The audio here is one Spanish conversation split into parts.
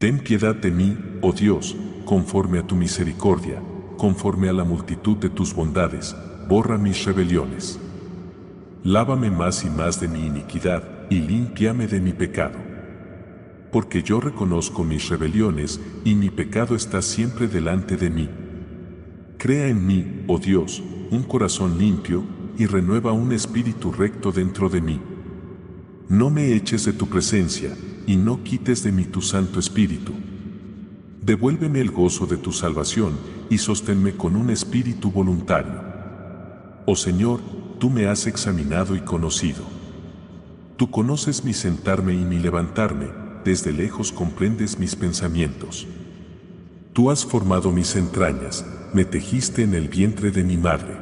Ten piedad de mí, oh Dios, conforme a tu misericordia, conforme a la multitud de tus bondades, borra mis rebeliones. Lávame más y más de mi iniquidad, y límpiame de mi pecado. Porque yo reconozco mis rebeliones, y mi pecado está siempre delante de mí. Crea en mí, oh Dios, un corazón limpio, y renueva un espíritu recto dentro de mí. No me eches de tu presencia, y no quites de mí tu Santo Espíritu. Devuélveme el gozo de tu salvación, y sosténme con un espíritu voluntario. Oh Señor, tú me has examinado y conocido. Tú conoces mi sentarme y mi levantarme, desde lejos comprendes mis pensamientos. Tú has formado mis entrañas, me tejiste en el vientre de mi madre.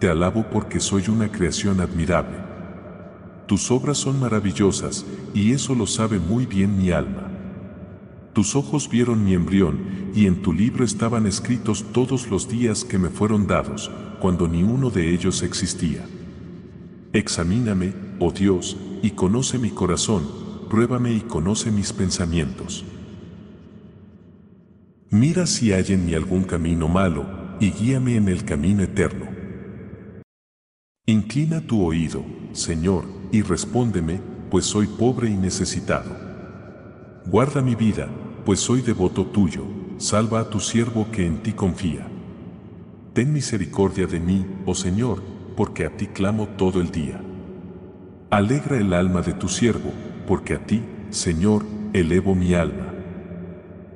Te alabo porque soy una creación admirable. Tus obras son maravillosas, y eso lo sabe muy bien mi alma. Tus ojos vieron mi embrión, y en tu libro estaban escritos todos los días que me fueron dados, cuando ni uno de ellos existía. Examíname, oh Dios, y conoce mi corazón, pruébame y conoce mis pensamientos. Mira si hay en mí algún camino malo, y guíame en el camino eterno. Inclina tu oído, Señor, y respóndeme, pues soy pobre y necesitado. Guarda mi vida, pues soy devoto tuyo, salva a tu siervo que en ti confía. Ten misericordia de mí, oh Señor, porque a ti clamo todo el día. Alegra el alma de tu siervo, porque a ti, Señor, elevo mi alma.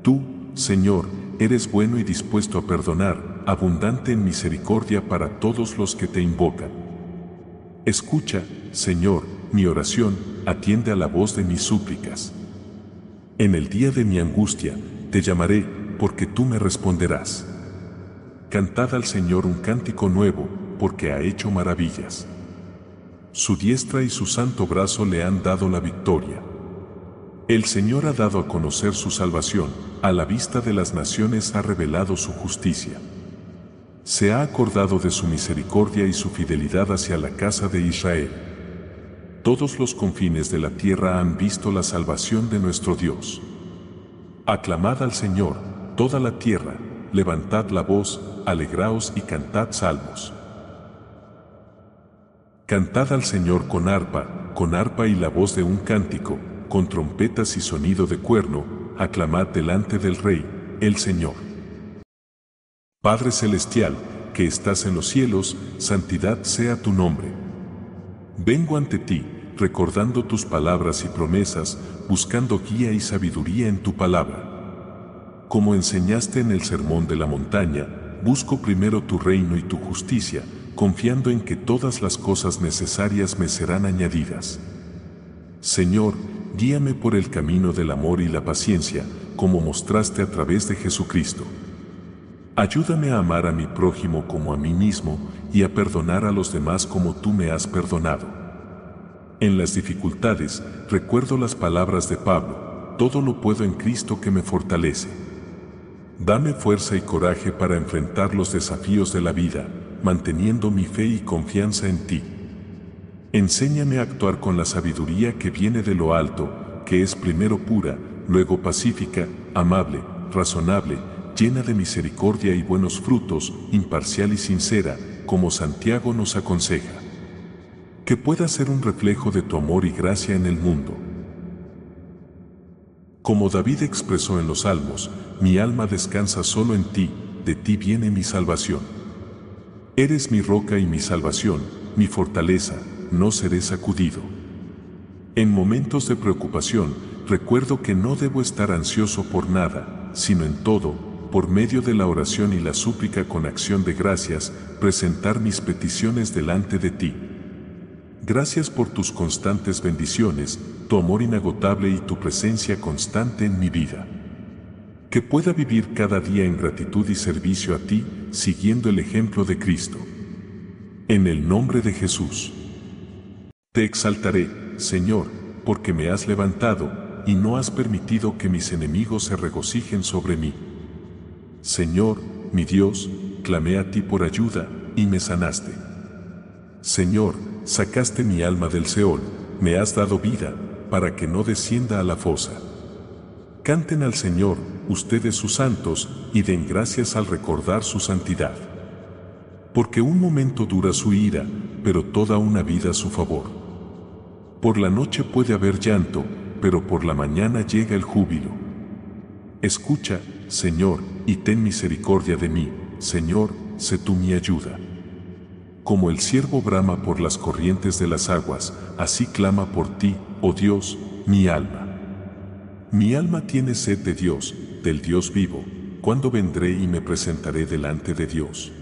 Tú, Señor, eres bueno y dispuesto a perdonar, abundante en misericordia para todos los que te invocan. Escucha, Señor, mi oración, atiende a la voz de mis súplicas. En el día de mi angustia, te llamaré, porque tú me responderás. Cantad al Señor un cántico nuevo, porque ha hecho maravillas. Su diestra y su santo brazo le han dado la victoria. El Señor ha dado a conocer su salvación, a la vista de las naciones ha revelado su justicia. Se ha acordado de su misericordia y su fidelidad hacia la casa de Israel. Todos los confines de la tierra han visto la salvación de nuestro Dios. Aclamad al Señor, toda la tierra, levantad la voz, alegraos y cantad salmos. Cantad al Señor con arpa, con arpa y la voz de un cántico, con trompetas y sonido de cuerno, aclamad delante del Rey, el Señor. Padre Celestial, que estás en los cielos, santidad sea tu nombre. Vengo ante ti, recordando tus palabras y promesas, buscando guía y sabiduría en tu palabra. Como enseñaste en el sermón de la montaña, busco primero tu reino y tu justicia, confiando en que todas las cosas necesarias me serán añadidas. Señor, guíame por el camino del amor y la paciencia, como mostraste a través de Jesucristo. Ayúdame a amar a mi prójimo como a mí mismo y a perdonar a los demás como tú me has perdonado. En las dificultades, recuerdo las palabras de Pablo, todo lo puedo en Cristo que me fortalece. Dame fuerza y coraje para enfrentar los desafíos de la vida, manteniendo mi fe y confianza en ti. Enséñame a actuar con la sabiduría que viene de lo alto, que es primero pura, luego pacífica, amable, razonable, llena de misericordia y buenos frutos, imparcial y sincera, como Santiago nos aconseja. Que pueda ser un reflejo de tu amor y gracia en el mundo. Como David expresó en los Salmos, mi alma descansa solo en ti, de ti viene mi salvación. Eres mi roca y mi salvación, mi fortaleza, no seré sacudido. En momentos de preocupación, recuerdo que no debo estar ansioso por nada, sino en todo, por medio de la oración y la súplica con acción de gracias, presentar mis peticiones delante de ti. Gracias por tus constantes bendiciones, tu amor inagotable y tu presencia constante en mi vida. Que pueda vivir cada día en gratitud y servicio a ti, siguiendo el ejemplo de Cristo. En el nombre de Jesús. Te exaltaré, Señor, porque me has levantado, y no has permitido que mis enemigos se regocijen sobre mí. Señor, mi Dios, clamé a ti por ayuda, y me sanaste. Señor, sacaste mi alma del Seol, me has dado vida, para que no descienda a la fosa. Canten al Señor, ustedes sus santos, y den gracias al recordar su santidad. Porque un momento dura su ira, pero toda una vida su favor. Por la noche puede haber llanto, pero por la mañana llega el júbilo. Escucha, Señor, y ten misericordia de mí, Señor, sé tú mi ayuda. Como el siervo brama por las corrientes de las aguas, así clama por ti, oh Dios, mi alma. Mi alma tiene sed de Dios, del Dios vivo, ¿cuándo vendré y me presentaré delante de Dios?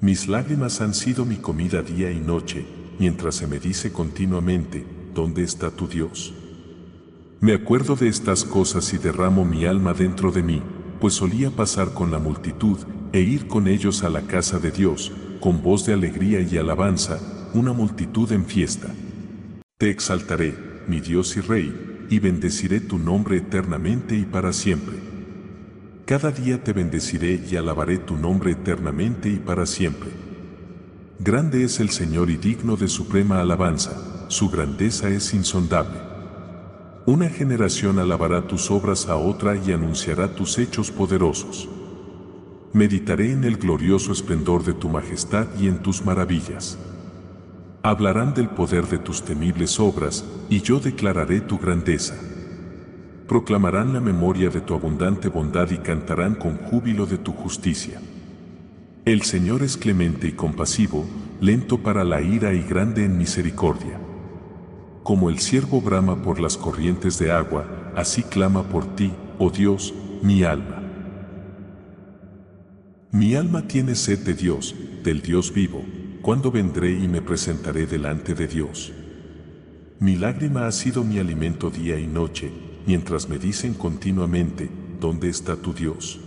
Mis lágrimas han sido mi comida día y noche, mientras se me dice continuamente, ¿dónde está tu Dios? Me acuerdo de estas cosas y derramo mi alma dentro de mí, pues solía pasar con la multitud e ir con ellos a la casa de Dios, con voz de alegría y alabanza, una multitud en fiesta. Te exaltaré, mi Dios y Rey, y bendeciré tu nombre eternamente y para siempre. Cada día te bendeciré y alabaré tu nombre eternamente y para siempre. Grande es el Señor y digno de suprema alabanza, su grandeza es insondable. Una generación alabará tus obras a otra y anunciará tus hechos poderosos. Meditaré en el glorioso esplendor de tu majestad y en tus maravillas. Hablarán del poder de tus temibles obras, y yo declararé tu grandeza. Proclamarán la memoria de tu abundante bondad y cantarán con júbilo de tu justicia. El Señor es clemente y compasivo, lento para la ira y grande en misericordia. Como el ciervo brama por las corrientes de agua, así clama por ti, oh Dios, mi alma. Mi alma tiene sed de Dios, del Dios vivo, ¿cuándo vendré y me presentaré delante de Dios? Mi lágrima ha sido mi alimento día y noche, mientras me dicen continuamente, ¿dónde está tu Dios?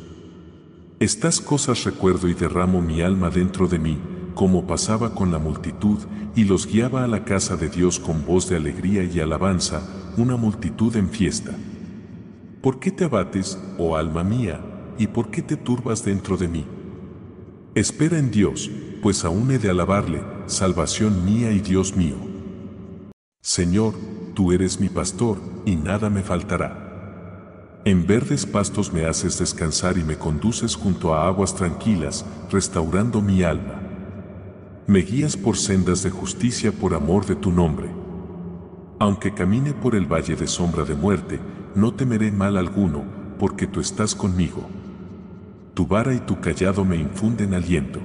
Estas cosas recuerdo y derramo mi alma dentro de mí, como pasaba con la multitud, y los guiaba a la casa de Dios con voz de alegría y alabanza, una multitud en fiesta. ¿Por qué te abates, oh alma mía, y por qué te turbas dentro de mí? Espera en Dios, pues aún he de alabarle, salvación mía y Dios mío. Señor, tú eres mi pastor, y nada me faltará. En verdes pastos me haces descansar y me conduces junto a aguas tranquilas, restaurando mi alma. Me guías por sendas de justicia por amor de tu nombre. Aunque camine por el valle de sombra de muerte, no temeré mal alguno, porque tú estás conmigo tu vara y tu callado me infunden aliento.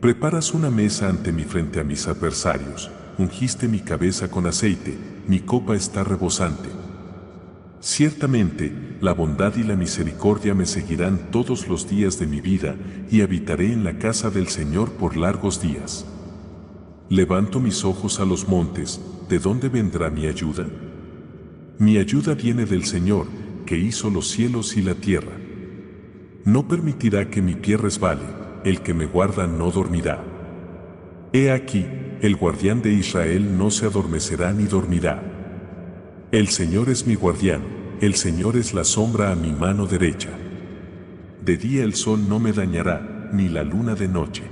Preparas una mesa ante mi frente a mis adversarios, ungiste mi cabeza con aceite, mi copa está rebosante. Ciertamente, la bondad y la misericordia me seguirán todos los días de mi vida y habitaré en la casa del Señor por largos días. Levanto mis ojos a los montes, ¿de dónde vendrá mi ayuda? Mi ayuda viene del Señor, que hizo los cielos y la tierra. No permitirá que mi pie resbale, el que me guarda no dormirá. He aquí, el guardián de Israel no se adormecerá ni dormirá. El Señor es mi guardián, el Señor es la sombra a mi mano derecha. De día el sol no me dañará, ni la luna de noche.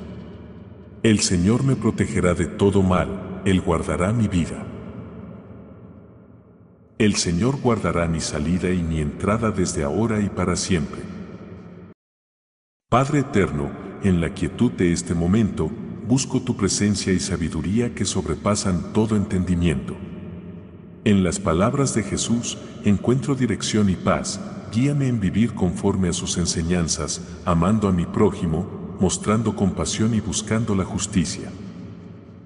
El Señor me protegerá de todo mal, Él guardará mi vida. El Señor guardará mi salida y mi entrada desde ahora y para siempre. Padre eterno, en la quietud de este momento, busco tu presencia y sabiduría que sobrepasan todo entendimiento. En las palabras de Jesús encuentro dirección y paz, guíame en vivir conforme a sus enseñanzas, amando a mi prójimo, mostrando compasión y buscando la justicia.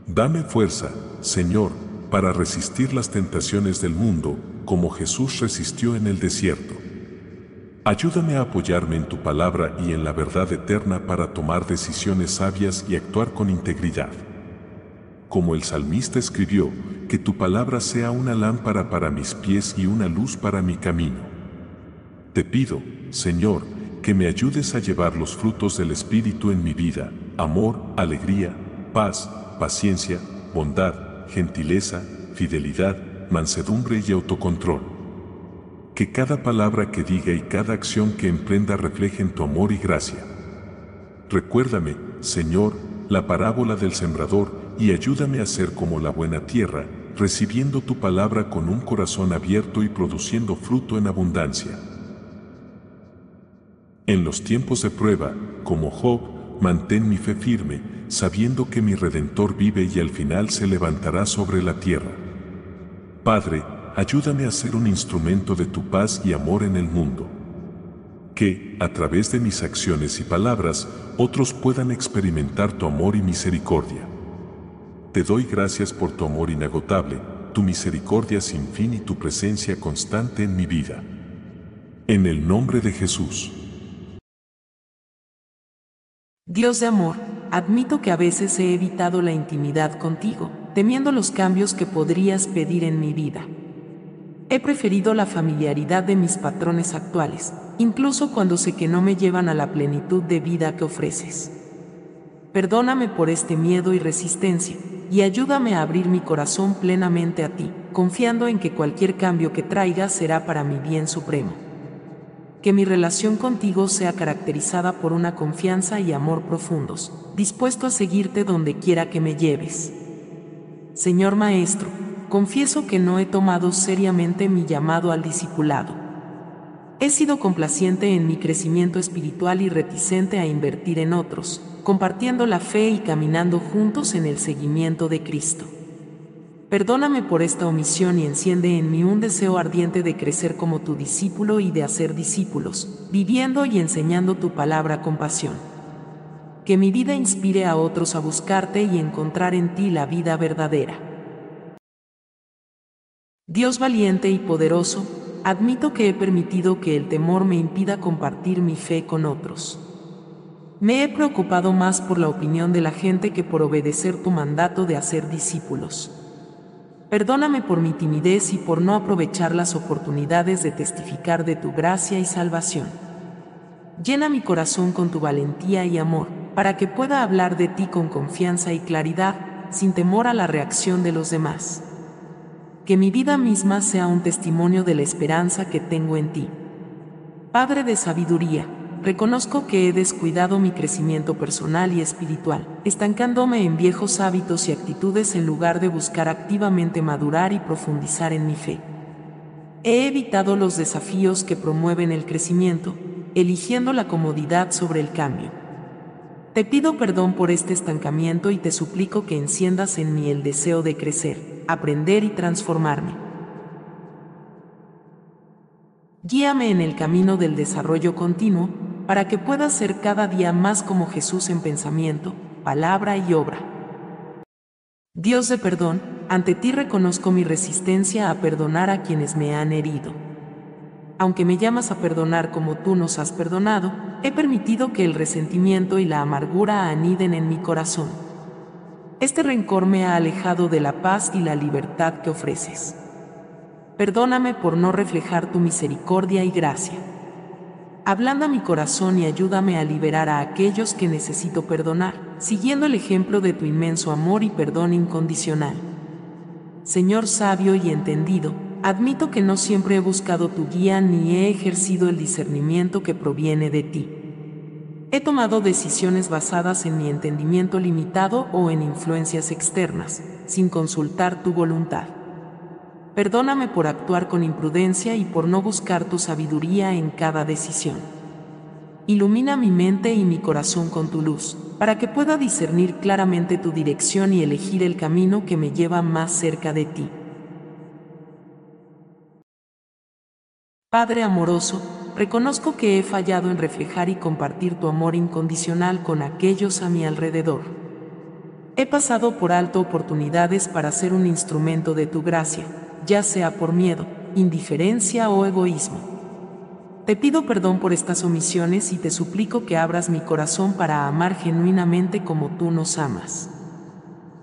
Dame fuerza, Señor, para resistir las tentaciones del mundo, como Jesús resistió en el desierto. Ayúdame a apoyarme en tu palabra y en la verdad eterna para tomar decisiones sabias y actuar con integridad. Como el salmista escribió, que tu palabra sea una lámpara para mis pies y una luz para mi camino. Te pido, Señor, que me ayudes a llevar los frutos del Espíritu en mi vida, amor, alegría, paz, paciencia, bondad, gentileza, fidelidad, mansedumbre y autocontrol que cada palabra que diga y cada acción que emprenda reflejen tu amor y gracia. Recuérdame, Señor, la parábola del sembrador y ayúdame a ser como la buena tierra, recibiendo tu palabra con un corazón abierto y produciendo fruto en abundancia. En los tiempos de prueba, como Job, mantén mi fe firme, sabiendo que mi Redentor vive y al final se levantará sobre la tierra. Padre, ayúdame a ser un instrumento de tu paz y amor en el mundo. Que, a través de mis acciones y palabras, otros puedan experimentar tu amor y misericordia. Te doy gracias por tu amor inagotable, tu misericordia sin fin y tu presencia constante en mi vida. En el nombre de Jesús. Dios de amor, admito que a veces he evitado la intimidad contigo, temiendo los cambios que podrías pedir en mi vida. He preferido la familiaridad de mis patrones actuales, incluso cuando sé que no me llevan a la plenitud de vida que ofreces. Perdóname por este miedo y resistencia, y ayúdame a abrir mi corazón plenamente a ti, confiando en que cualquier cambio que traiga será para mi bien supremo que mi relación contigo sea caracterizada por una confianza y amor profundos, dispuesto a seguirte donde quiera que me lleves. Señor Maestro, confieso que no he tomado seriamente mi llamado al discipulado. He sido complaciente en mi crecimiento espiritual y reticente a invertir en otros, compartiendo la fe y caminando juntos en el seguimiento de Cristo. Perdóname por esta omisión y enciende en mí un deseo ardiente de crecer como tu discípulo y de hacer discípulos, viviendo y enseñando tu palabra con pasión. Que mi vida inspire a otros a buscarte y encontrar en ti la vida verdadera. Dios valiente y poderoso, admito que he permitido que el temor me impida compartir mi fe con otros. Me he preocupado más por la opinión de la gente que por obedecer tu mandato de hacer discípulos. Perdóname por mi timidez y por no aprovechar las oportunidades de testificar de tu gracia y salvación. Llena mi corazón con tu valentía y amor, para que pueda hablar de ti con confianza y claridad, sin temor a la reacción de los demás. Que mi vida misma sea un testimonio de la esperanza que tengo en ti. Padre de sabiduría, Reconozco que he descuidado mi crecimiento personal y espiritual, estancándome en viejos hábitos y actitudes en lugar de buscar activamente madurar y profundizar en mi fe. He evitado los desafíos que promueven el crecimiento, eligiendo la comodidad sobre el cambio. Te pido perdón por este estancamiento y te suplico que enciendas en mí el deseo de crecer, aprender y transformarme. Guíame en el camino del desarrollo continuo, para que puedas ser cada día más como Jesús en pensamiento, palabra y obra. Dios de perdón, ante ti reconozco mi resistencia a perdonar a quienes me han herido. Aunque me llamas a perdonar como tú nos has perdonado, he permitido que el resentimiento y la amargura aniden en mi corazón. Este rencor me ha alejado de la paz y la libertad que ofreces. Perdóname por no reflejar tu misericordia y gracia. Ablanda mi corazón y ayúdame a liberar a aquellos que necesito perdonar, siguiendo el ejemplo de tu inmenso amor y perdón incondicional. Señor sabio y entendido, admito que no siempre he buscado tu guía ni he ejercido el discernimiento que proviene de ti. He tomado decisiones basadas en mi entendimiento limitado o en influencias externas, sin consultar tu voluntad. Perdóname por actuar con imprudencia y por no buscar tu sabiduría en cada decisión. Ilumina mi mente y mi corazón con tu luz, para que pueda discernir claramente tu dirección y elegir el camino que me lleva más cerca de ti. Padre amoroso, reconozco que he fallado en reflejar y compartir tu amor incondicional con aquellos a mi alrededor. He pasado por alto oportunidades para ser un instrumento de tu gracia, ya sea por miedo, indiferencia o egoísmo. Te pido perdón por estas omisiones y te suplico que abras mi corazón para amar genuinamente como tú nos amas.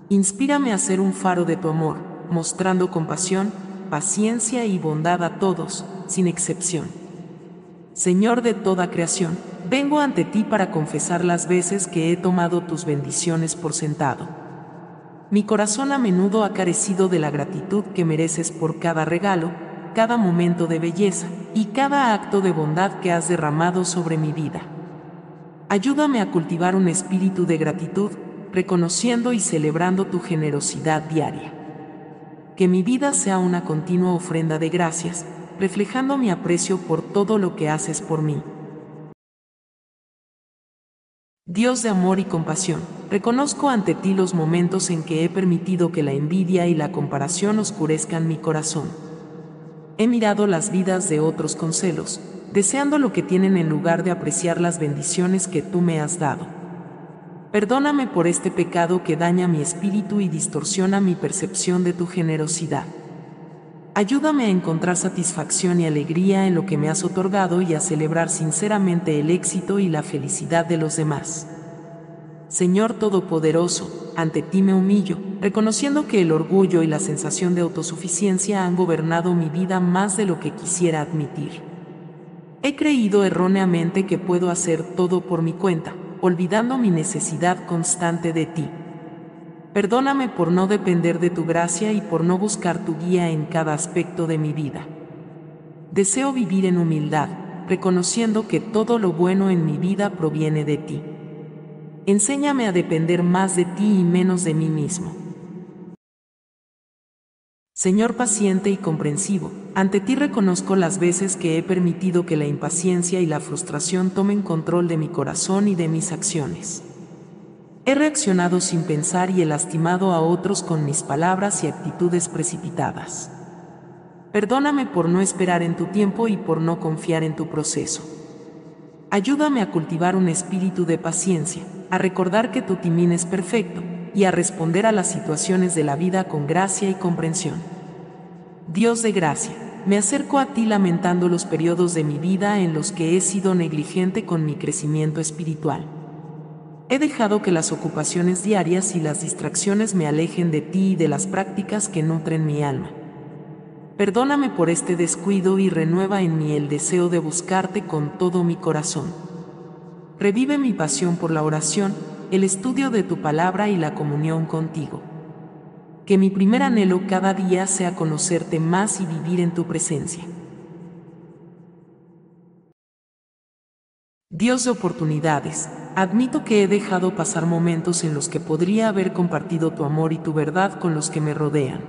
Inspírame a ser un faro de tu amor, mostrando compasión, paciencia y bondad a todos, sin excepción. Señor de toda creación, vengo ante ti para confesar las veces que he tomado tus bendiciones por sentado mi corazón a menudo ha carecido de la gratitud que mereces por cada regalo, cada momento de belleza y cada acto de bondad que has derramado sobre mi vida. Ayúdame a cultivar un espíritu de gratitud, reconociendo y celebrando tu generosidad diaria. Que mi vida sea una continua ofrenda de gracias, reflejando mi aprecio por todo lo que haces por mí. Dios de amor y compasión, reconozco ante ti los momentos en que he permitido que la envidia y la comparación oscurezcan mi corazón. He mirado las vidas de otros con celos, deseando lo que tienen en lugar de apreciar las bendiciones que tú me has dado. Perdóname por este pecado que daña mi espíritu y distorsiona mi percepción de tu generosidad. Ayúdame a encontrar satisfacción y alegría en lo que me has otorgado y a celebrar sinceramente el éxito y la felicidad de los demás. Señor Todopoderoso, ante ti me humillo, reconociendo que el orgullo y la sensación de autosuficiencia han gobernado mi vida más de lo que quisiera admitir. He creído erróneamente que puedo hacer todo por mi cuenta, olvidando mi necesidad constante de ti. Perdóname por no depender de tu gracia y por no buscar tu guía en cada aspecto de mi vida. Deseo vivir en humildad, reconociendo que todo lo bueno en mi vida proviene de ti. Enséñame a depender más de ti y menos de mí mismo. Señor paciente y comprensivo, ante ti reconozco las veces que he permitido que la impaciencia y la frustración tomen control de mi corazón y de mis acciones. He reaccionado sin pensar y he lastimado a otros con mis palabras y actitudes precipitadas. Perdóname por no esperar en tu tiempo y por no confiar en tu proceso. Ayúdame a cultivar un espíritu de paciencia, a recordar que tu timín es perfecto y a responder a las situaciones de la vida con gracia y comprensión. Dios de gracia, me acerco a ti lamentando los periodos de mi vida en los que he sido negligente con mi crecimiento espiritual. He dejado que las ocupaciones diarias y las distracciones me alejen de ti y de las prácticas que nutren mi alma. Perdóname por este descuido y renueva en mí el deseo de buscarte con todo mi corazón. Revive mi pasión por la oración, el estudio de tu palabra y la comunión contigo. Que mi primer anhelo cada día sea conocerte más y vivir en tu presencia. Dios de oportunidades, admito que he dejado pasar momentos en los que podría haber compartido tu amor y tu verdad con los que me rodean.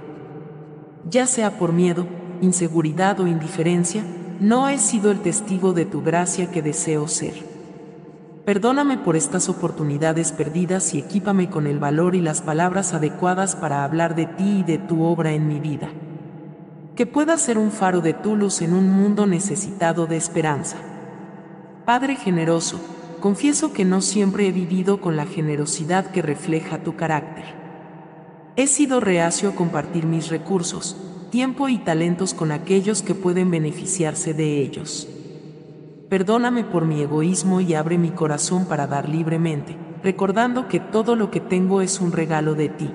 Ya sea por miedo, inseguridad o indiferencia, no he sido el testigo de tu gracia que deseo ser. Perdóname por estas oportunidades perdidas y equípame con el valor y las palabras adecuadas para hablar de ti y de tu obra en mi vida. Que pueda ser un faro de tu luz en un mundo necesitado de esperanza. Padre generoso, confieso que no siempre he vivido con la generosidad que refleja tu carácter. He sido reacio a compartir mis recursos, tiempo y talentos con aquellos que pueden beneficiarse de ellos. Perdóname por mi egoísmo y abre mi corazón para dar libremente, recordando que todo lo que tengo es un regalo de ti.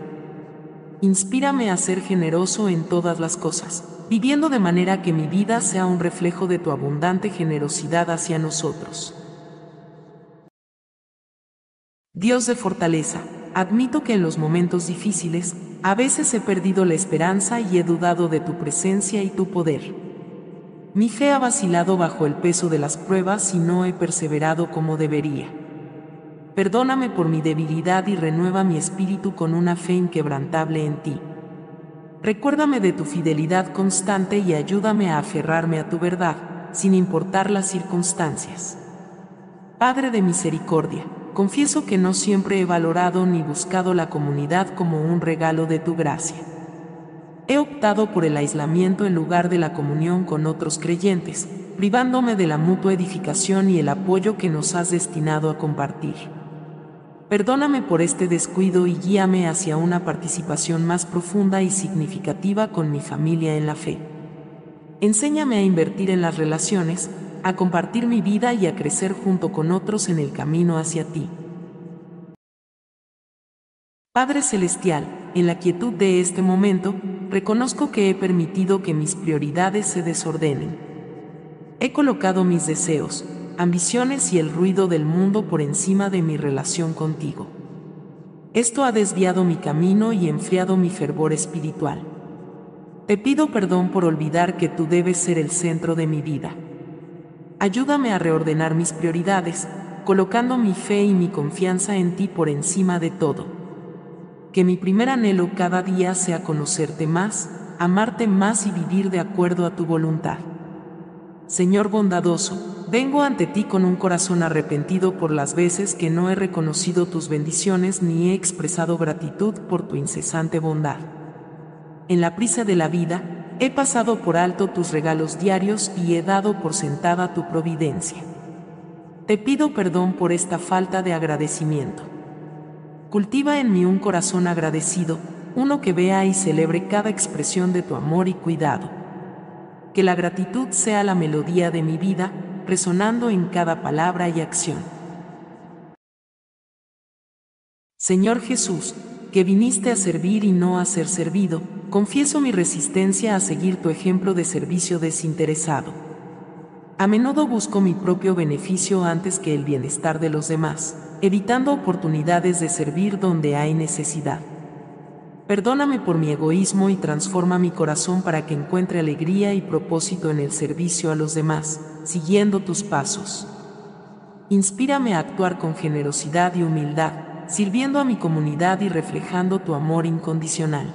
Inspírame a ser generoso en todas las cosas, viviendo de manera que mi vida sea un reflejo de tu abundante generosidad hacia nosotros. Dios de fortaleza, admito que en los momentos difíciles, a veces he perdido la esperanza y he dudado de tu presencia y tu poder. Mi fe ha vacilado bajo el peso de las pruebas y no he perseverado como debería. Perdóname por mi debilidad y renueva mi espíritu con una fe inquebrantable en ti. Recuérdame de tu fidelidad constante y ayúdame a aferrarme a tu verdad, sin importar las circunstancias. Padre de misericordia, confieso que no siempre he valorado ni buscado la comunidad como un regalo de tu gracia. He optado por el aislamiento en lugar de la comunión con otros creyentes, privándome de la mutua edificación y el apoyo que nos has destinado a compartir. Perdóname por este descuido y guíame hacia una participación más profunda y significativa con mi familia en la fe. Enséñame a invertir en las relaciones, a compartir mi vida y a crecer junto con otros en el camino hacia ti. Padre Celestial, en la quietud de este momento, reconozco que he permitido que mis prioridades se desordenen. He colocado mis deseos, ambiciones y el ruido del mundo por encima de mi relación contigo. Esto ha desviado mi camino y enfriado mi fervor espiritual. Te pido perdón por olvidar que tú debes ser el centro de mi vida. Ayúdame a reordenar mis prioridades, colocando mi fe y mi confianza en ti por encima de todo que mi primer anhelo cada día sea conocerte más, amarte más y vivir de acuerdo a tu voluntad. Señor bondadoso, vengo ante ti con un corazón arrepentido por las veces que no he reconocido tus bendiciones ni he expresado gratitud por tu incesante bondad. En la prisa de la vida, he pasado por alto tus regalos diarios y he dado por sentada tu providencia. Te pido perdón por esta falta de agradecimiento. Cultiva en mí un corazón agradecido, uno que vea y celebre cada expresión de tu amor y cuidado. Que la gratitud sea la melodía de mi vida, resonando en cada palabra y acción. Señor Jesús, que viniste a servir y no a ser servido, confieso mi resistencia a seguir tu ejemplo de servicio desinteresado. A menudo busco mi propio beneficio antes que el bienestar de los demás evitando oportunidades de servir donde hay necesidad. Perdóname por mi egoísmo y transforma mi corazón para que encuentre alegría y propósito en el servicio a los demás, siguiendo tus pasos. Inspírame a actuar con generosidad y humildad, sirviendo a mi comunidad y reflejando tu amor incondicional.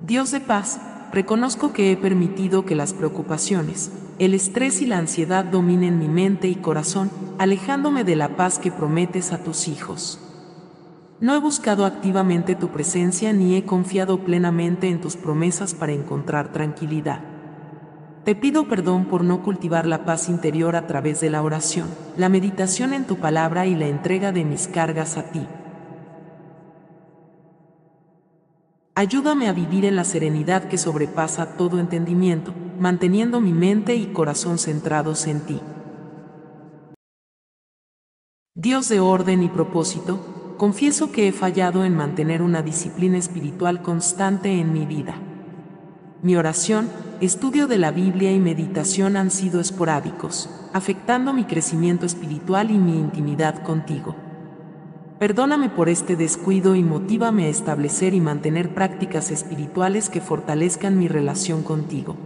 Dios de paz, reconozco que he permitido que las preocupaciones, el estrés y la ansiedad dominen mi mente y corazón, alejándome de la paz que prometes a tus hijos. No he buscado activamente tu presencia ni he confiado plenamente en tus promesas para encontrar tranquilidad. Te pido perdón por no cultivar la paz interior a través de la oración, la meditación en tu palabra y la entrega de mis cargas a ti. Ayúdame a vivir en la serenidad que sobrepasa todo entendimiento, manteniendo mi mente y corazón centrados en ti. Dios de orden y propósito, confieso que he fallado en mantener una disciplina espiritual constante en mi vida. Mi oración, estudio de la Biblia y meditación han sido esporádicos, afectando mi crecimiento espiritual y mi intimidad contigo. Perdóname por este descuido y motívame a establecer y mantener prácticas espirituales que fortalezcan mi relación contigo.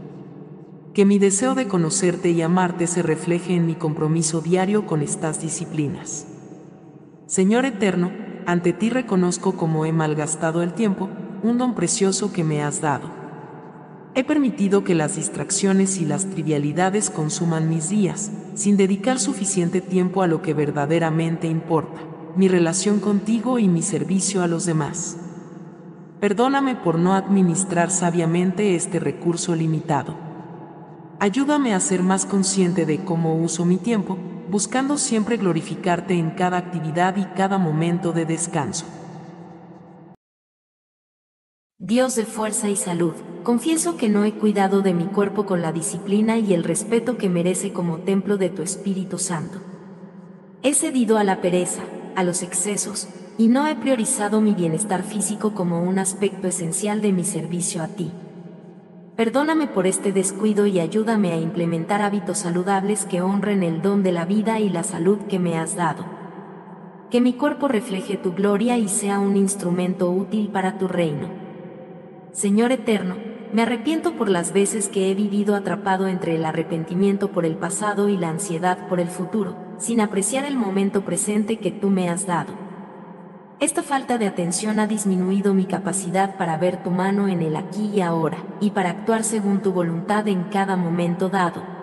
Que mi deseo de conocerte y amarte se refleje en mi compromiso diario con estas disciplinas. Señor Eterno, ante ti reconozco cómo he malgastado el tiempo, un don precioso que me has dado. He permitido que las distracciones y las trivialidades consuman mis días, sin dedicar suficiente tiempo a lo que verdaderamente importa mi relación contigo y mi servicio a los demás. Perdóname por no administrar sabiamente este recurso limitado. Ayúdame a ser más consciente de cómo uso mi tiempo, buscando siempre glorificarte en cada actividad y cada momento de descanso. Dios de fuerza y salud, confieso que no he cuidado de mi cuerpo con la disciplina y el respeto que merece como templo de tu Espíritu Santo. He cedido a la pereza, a los excesos, y no he priorizado mi bienestar físico como un aspecto esencial de mi servicio a ti. Perdóname por este descuido y ayúdame a implementar hábitos saludables que honren el don de la vida y la salud que me has dado. Que mi cuerpo refleje tu gloria y sea un instrumento útil para tu reino. Señor eterno, me arrepiento por las veces que he vivido atrapado entre el arrepentimiento por el pasado y la ansiedad por el futuro sin apreciar el momento presente que tú me has dado. Esta falta de atención ha disminuido mi capacidad para ver tu mano en el aquí y ahora, y para actuar según tu voluntad en cada momento dado.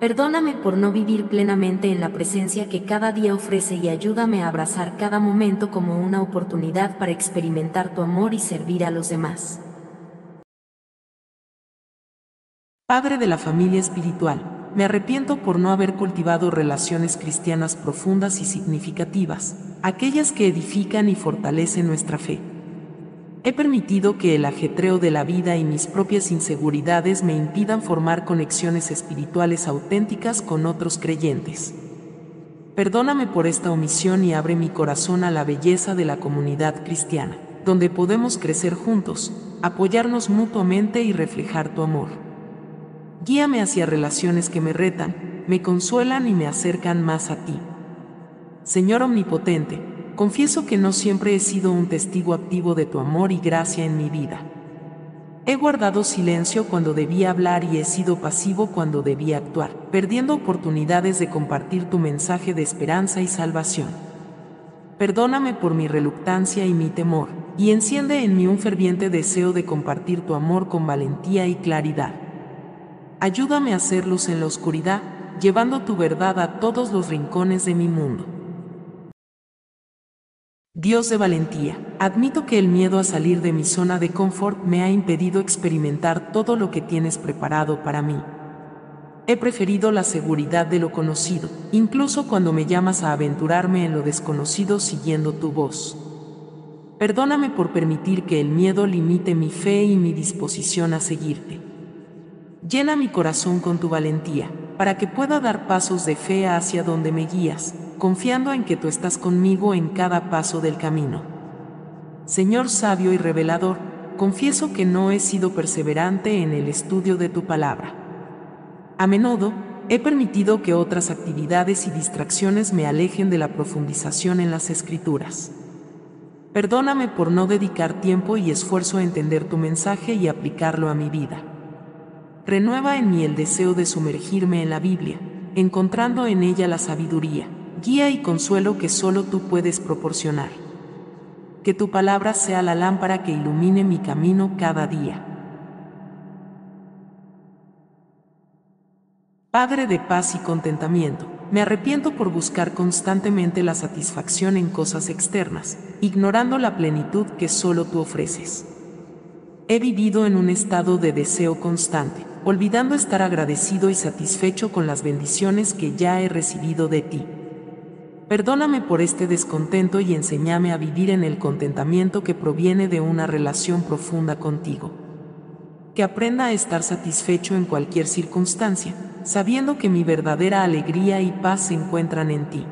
Perdóname por no vivir plenamente en la presencia que cada día ofrece y ayúdame a abrazar cada momento como una oportunidad para experimentar tu amor y servir a los demás. Padre de la familia espiritual me arrepiento por no haber cultivado relaciones cristianas profundas y significativas, aquellas que edifican y fortalecen nuestra fe. He permitido que el ajetreo de la vida y mis propias inseguridades me impidan formar conexiones espirituales auténticas con otros creyentes. Perdóname por esta omisión y abre mi corazón a la belleza de la comunidad cristiana, donde podemos crecer juntos, apoyarnos mutuamente y reflejar tu amor. Guíame hacia relaciones que me retan, me consuelan y me acercan más a ti. Señor Omnipotente, confieso que no siempre he sido un testigo activo de tu amor y gracia en mi vida. He guardado silencio cuando debía hablar y he sido pasivo cuando debía actuar, perdiendo oportunidades de compartir tu mensaje de esperanza y salvación. Perdóname por mi reluctancia y mi temor, y enciende en mí un ferviente deseo de compartir tu amor con valentía y claridad. Ayúdame a hacer luz en la oscuridad, llevando tu verdad a todos los rincones de mi mundo. Dios de valentía, admito que el miedo a salir de mi zona de confort me ha impedido experimentar todo lo que tienes preparado para mí. He preferido la seguridad de lo conocido, incluso cuando me llamas a aventurarme en lo desconocido siguiendo tu voz. Perdóname por permitir que el miedo limite mi fe y mi disposición a seguirte. Llena mi corazón con tu valentía, para que pueda dar pasos de fe hacia donde me guías, confiando en que tú estás conmigo en cada paso del camino. Señor sabio y revelador, confieso que no he sido perseverante en el estudio de tu palabra. A menudo, he permitido que otras actividades y distracciones me alejen de la profundización en las escrituras. Perdóname por no dedicar tiempo y esfuerzo a entender tu mensaje y aplicarlo a mi vida. Renueva en mí el deseo de sumergirme en la Biblia, encontrando en ella la sabiduría, guía y consuelo que solo tú puedes proporcionar. Que tu palabra sea la lámpara que ilumine mi camino cada día. Padre de paz y contentamiento, me arrepiento por buscar constantemente la satisfacción en cosas externas, ignorando la plenitud que solo tú ofreces. He vivido en un estado de deseo constante, olvidando estar agradecido y satisfecho con las bendiciones que ya he recibido de ti. Perdóname por este descontento y enséñame a vivir en el contentamiento que proviene de una relación profunda contigo. Que aprenda a estar satisfecho en cualquier circunstancia, sabiendo que mi verdadera alegría y paz se encuentran en ti.